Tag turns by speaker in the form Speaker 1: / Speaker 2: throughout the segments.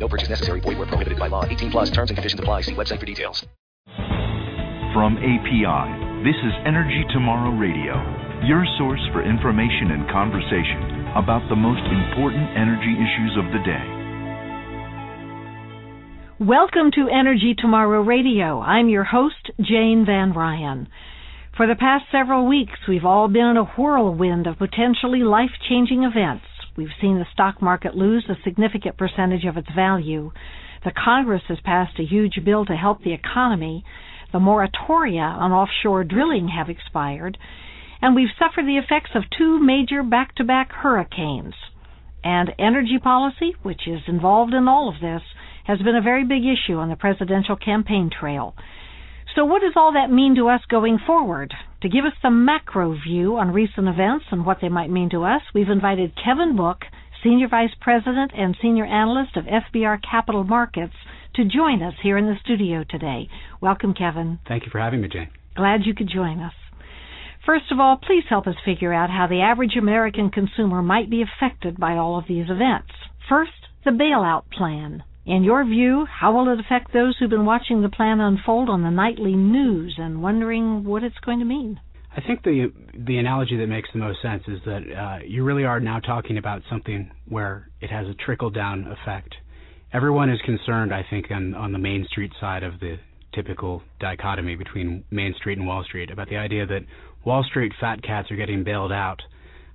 Speaker 1: No purchase necessary. Void where prohibited by law. 18 plus terms and conditions apply. See website for details.
Speaker 2: From API, this is Energy Tomorrow Radio, your source for information and conversation about the most important energy issues of the day.
Speaker 3: Welcome to Energy Tomorrow Radio. I'm your host, Jane Van Ryan. For the past several weeks, we've all been in a whirlwind of potentially life changing events. We've seen the stock market lose a significant percentage of its value. The Congress has passed a huge bill to help the economy. The moratoria on offshore drilling have expired. And we've suffered the effects of two major back to back hurricanes. And energy policy, which is involved in all of this, has been a very big issue on the presidential campaign trail. So, what does all that mean to us going forward? To give us the macro view on recent events and what they might mean to us, we've invited Kevin Book, Senior Vice President and Senior Analyst of FBR Capital Markets, to join us here in the studio today. Welcome, Kevin.
Speaker 4: Thank you for having me, Jane.
Speaker 3: Glad you could join us. First of all, please help us figure out how the average American consumer might be affected by all of these events. First, the bailout plan. In your view, how will it affect those who've been watching the plan unfold on the nightly news and wondering what it's going to mean?
Speaker 4: I think the the analogy that makes the most sense is that uh, you really are now talking about something where it has a trickle down effect. Everyone is concerned, I think, on on the Main Street side of the typical dichotomy between Main Street and Wall Street about the idea that Wall Street fat cats are getting bailed out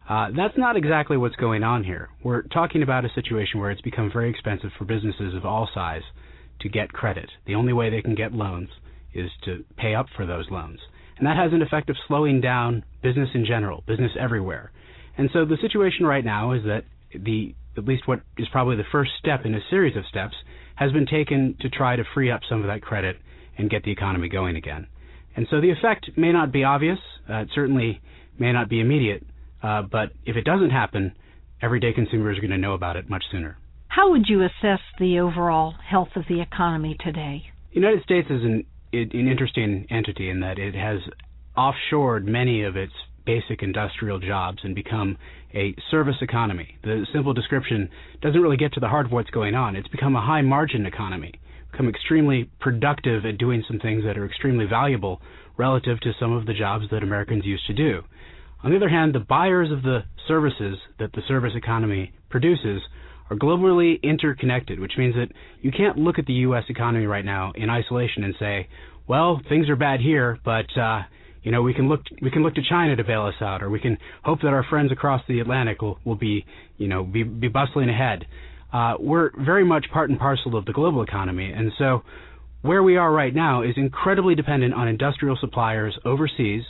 Speaker 4: uh, that's not exactly what's going on here. We're talking about a situation where it's become very expensive for businesses of all size to get credit. The only way they can get loans is to pay up for those loans. And that has an effect of slowing down business in general, business everywhere. And so the situation right now is that the at least what is probably the first step in a series of steps has been taken to try to free up some of that credit and get the economy going again. And so the effect may not be obvious, uh, it certainly may not be immediate, Uh, but if it doesn't happen, everyday consumers are going to know about it much sooner.
Speaker 3: How would you assess the overall health of the economy today?
Speaker 4: The United States is an, an interesting entity in that it has offshored many of its basic industrial jobs and become a service economy. The simple description doesn't really get to the heart of what's going on. It's become a high margin economy, become extremely productive at doing some things that are extremely valuable relative to some of the jobs that Americans used to do. On the other hand, the buyers of the services that the service economy produces are globally interconnected, which means that you can't look at the U.S. economy right now in isolation and say, well, things are bad here, but uh, you know we can look we can look to China to bail us out, or we can hope that our friends across the Atlantic will, will be you know be, be bustling ahead. Uh, we're very much part and parcel of the global economy, and so where we are right now is incredibly dependent on industrial suppliers overseas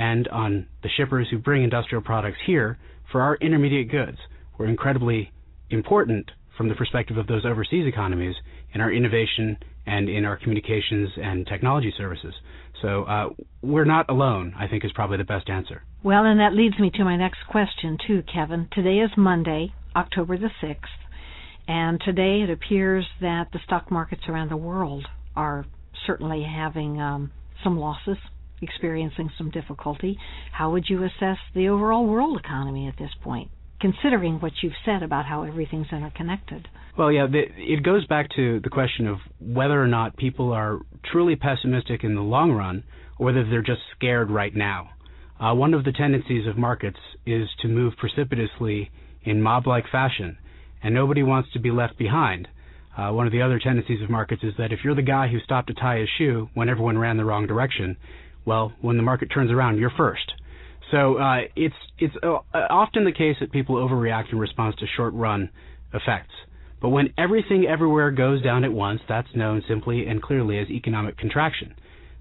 Speaker 4: and on the shippers who bring industrial products here for our intermediate goods. We're incredibly important from the perspective of those overseas economies in our innovation and in our communications and technology services. So uh, we're not alone, I think is probably the best answer.
Speaker 3: Well, and that leads me to my next question, too, Kevin. Today is Monday, October the 6th, and today it appears that the stock markets around the world are certainly having um, some losses experiencing some difficulty. How would you assess the overall world economy at this point, considering what you've said about how everything's interconnected?
Speaker 4: Well, yeah, the, it goes back to the question of whether or not people are truly pessimistic in the long run or whether they're just scared right now. Uh, one of the tendencies of markets is to move precipitously in mob like fashion, and nobody wants to be left behind. Uh, one of the other tendencies of markets is that if you're the guy who stopped to tie his shoe when everyone ran the wrong direction, well, when the market turns around, you're first. So uh, it's it's uh, often the case that people overreact in response to short-run effects. But when everything everywhere goes down at once, that's known simply and clearly as economic contraction.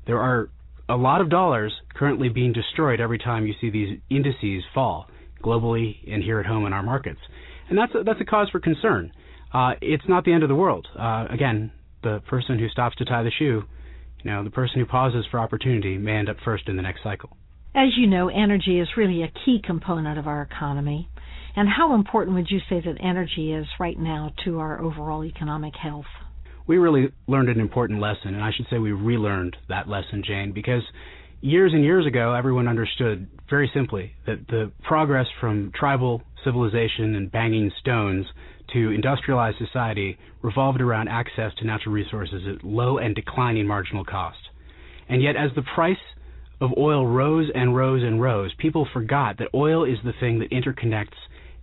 Speaker 4: There are a lot of dollars currently being destroyed every time you see these indices fall globally and here at home in our markets, and that's a, that's a cause for concern. Uh, it's not the end of the world. Uh, again, the person who stops to tie the shoe You know, the person who pauses for opportunity may end up first in the next cycle.
Speaker 3: As you know, energy is really a key component of our economy. And how important would you say that energy is right now to our overall economic health?
Speaker 4: We really learned an important lesson, and I should say we relearned that lesson, Jane, because years and years ago, everyone understood very simply that the progress from tribal civilization and banging stones to industrialized society revolved around access to natural resources at low and declining marginal cost. And yet, as the price of oil rose and rose and rose, people forgot that oil is the thing that interconnects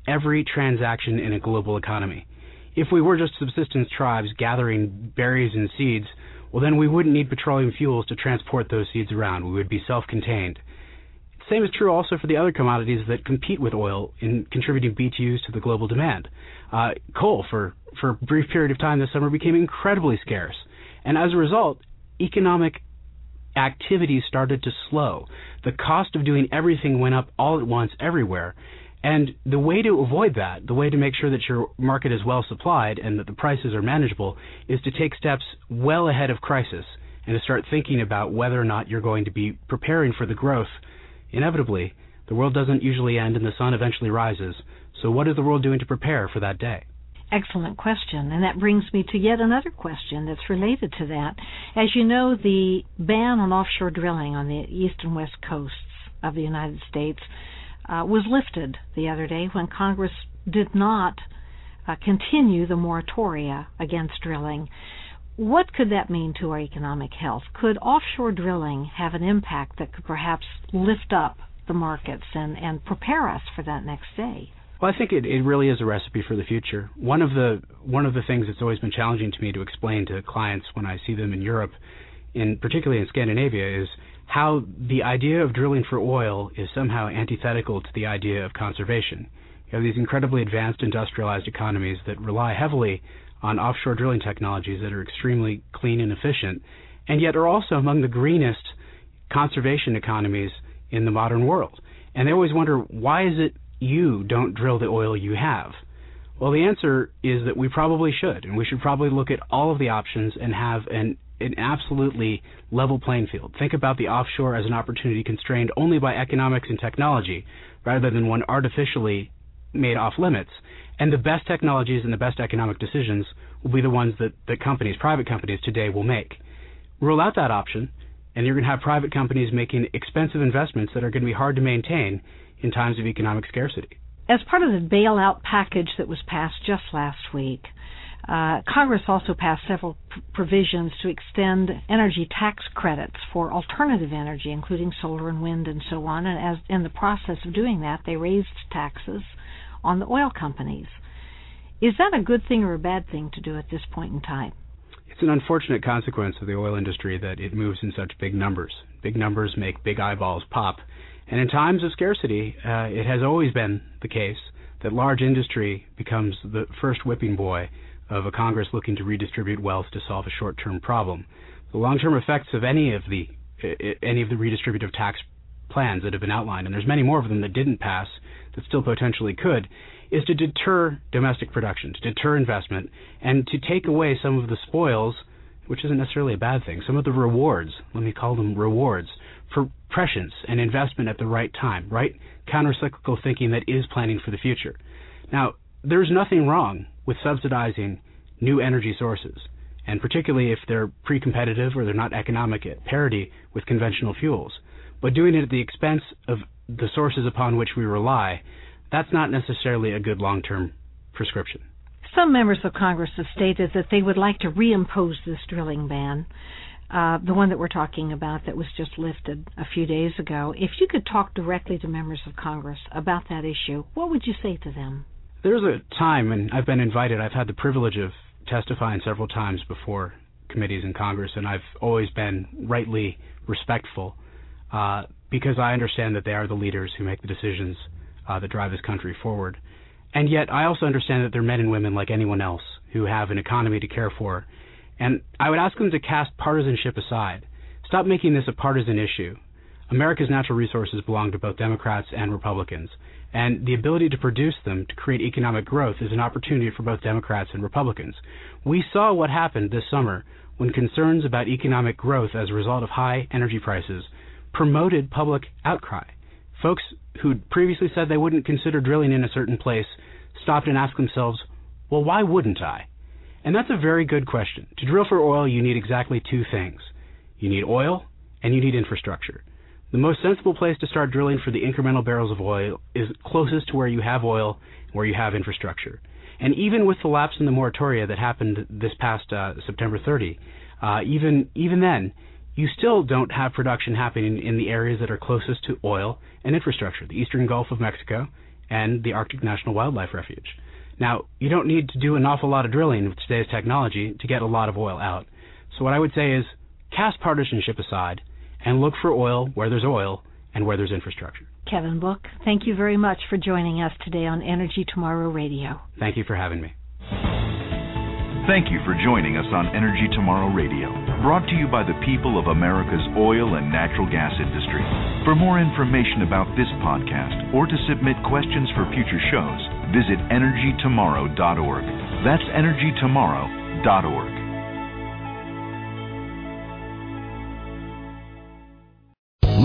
Speaker 4: every transaction in a global economy. If we were just subsistence tribes gathering berries and seeds, well, then we wouldn't need petroleum fuels to transport those seeds around. We would be self contained. Same is true also for the other commodities that compete with oil in contributing BTUs to the global demand. Uh, coal, for, for a brief period of time this summer, became incredibly scarce. And as a result, economic activity started to slow. The cost of doing everything went up all at once everywhere. And the way to avoid that, the way to make sure that your market is well supplied and that the prices are manageable, is to take steps well ahead of crisis and to start thinking about whether or not you're going to be preparing for the growth. Inevitably, the world doesn't usually end and the sun eventually rises. So, what is the world doing to prepare for that day?
Speaker 3: Excellent question. And that brings me to yet another question that's related to that. As you know, the ban on offshore drilling on the east and west coasts of the United States uh, was lifted the other day when Congress did not uh, continue the moratoria against drilling. What could that mean to our economic health? Could offshore drilling have an impact that could perhaps lift up the markets and, and prepare us for that next day?
Speaker 4: Well, I think it, it really is a recipe for the future. One of the one of the things that's always been challenging to me to explain to clients when I see them in Europe, in particularly in Scandinavia, is how the idea of drilling for oil is somehow antithetical to the idea of conservation. You have these incredibly advanced industrialized economies that rely heavily on offshore drilling technologies that are extremely clean and efficient, and yet are also among the greenest conservation economies in the modern world. And they always wonder why is it you don't drill the oil you have? Well, the answer is that we probably should, and we should probably look at all of the options and have an an absolutely level playing field. Think about the offshore as an opportunity constrained only by economics and technology, rather than one artificially made off limits. And the best technologies and the best economic decisions will be the ones that, that companies, private companies today, will make. Rule out that option, and you're going to have private companies making expensive investments that are going to be hard to maintain in times of economic scarcity.
Speaker 3: As part of the bailout package that was passed just last week, uh, Congress also passed several pr- provisions to extend energy tax credits for alternative energy, including solar and wind and so on. And as in the process of doing that, they raised taxes on the oil companies. Is that a good thing or a bad thing to do at this point in time?
Speaker 4: It's an unfortunate consequence of the oil industry that it moves in such big numbers. Big numbers make big eyeballs pop. And in times of scarcity, uh, it has always been the case that large industry becomes the first whipping boy of a Congress looking to redistribute wealth to solve a short-term problem. The long-term effects of any of the any of the redistributive tax plans that have been outlined, and there's many more of them that didn't pass that still potentially could, is to deter domestic production, to deter investment, and to take away some of the spoils, which isn't necessarily a bad thing, some of the rewards, let me call them rewards, for prescience and investment at the right time, right countercyclical thinking that is planning for the future. Now, there's nothing wrong with subsidizing new energy sources, and particularly if they're pre competitive or they're not economic at parity with conventional fuels. But doing it at the expense of the sources upon which we rely, that's not necessarily a good long term prescription.
Speaker 3: Some members of Congress have stated that they would like to reimpose this drilling ban. Uh, the one that we're talking about that was just lifted a few days ago. If you could talk directly to members of Congress about that issue, what would you say to them?
Speaker 4: There's a time, and I've been invited, I've had the privilege of testifying several times before committees in Congress, and I've always been rightly respectful uh, because I understand that they are the leaders who make the decisions uh, that drive this country forward. And yet, I also understand that they're men and women like anyone else who have an economy to care for. And I would ask them to cast partisanship aside. Stop making this a partisan issue. America's natural resources belong to both Democrats and Republicans and the ability to produce them to create economic growth is an opportunity for both Democrats and Republicans. We saw what happened this summer when concerns about economic growth as a result of high energy prices promoted public outcry. Folks who'd previously said they wouldn't consider drilling in a certain place stopped and asked themselves, well, why wouldn't I? And that's a very good question. To drill for oil, you need exactly two things. You need oil and you need infrastructure. The most sensible place to start drilling for the incremental barrels of oil is closest to where you have oil, where you have infrastructure. And even with the lapse in the moratoria that happened this past uh, September 30, uh, even even then, you still don't have production happening in the areas that are closest to oil and infrastructure, the eastern Gulf of Mexico and the Arctic National Wildlife Refuge. Now, you don't need to do an awful lot of drilling with today's technology to get a lot of oil out. So what I would say is cast partisanship aside and look for oil where there's oil and where there's infrastructure.
Speaker 3: Kevin Book, thank you very much for joining us today on Energy Tomorrow Radio.
Speaker 4: Thank you for having me.
Speaker 2: Thank you for joining us on Energy Tomorrow Radio, brought to you by the people of America's oil and natural gas industry. For more information about this podcast or to submit questions for future shows, visit energytomorrow.org. That's energytomorrow.org.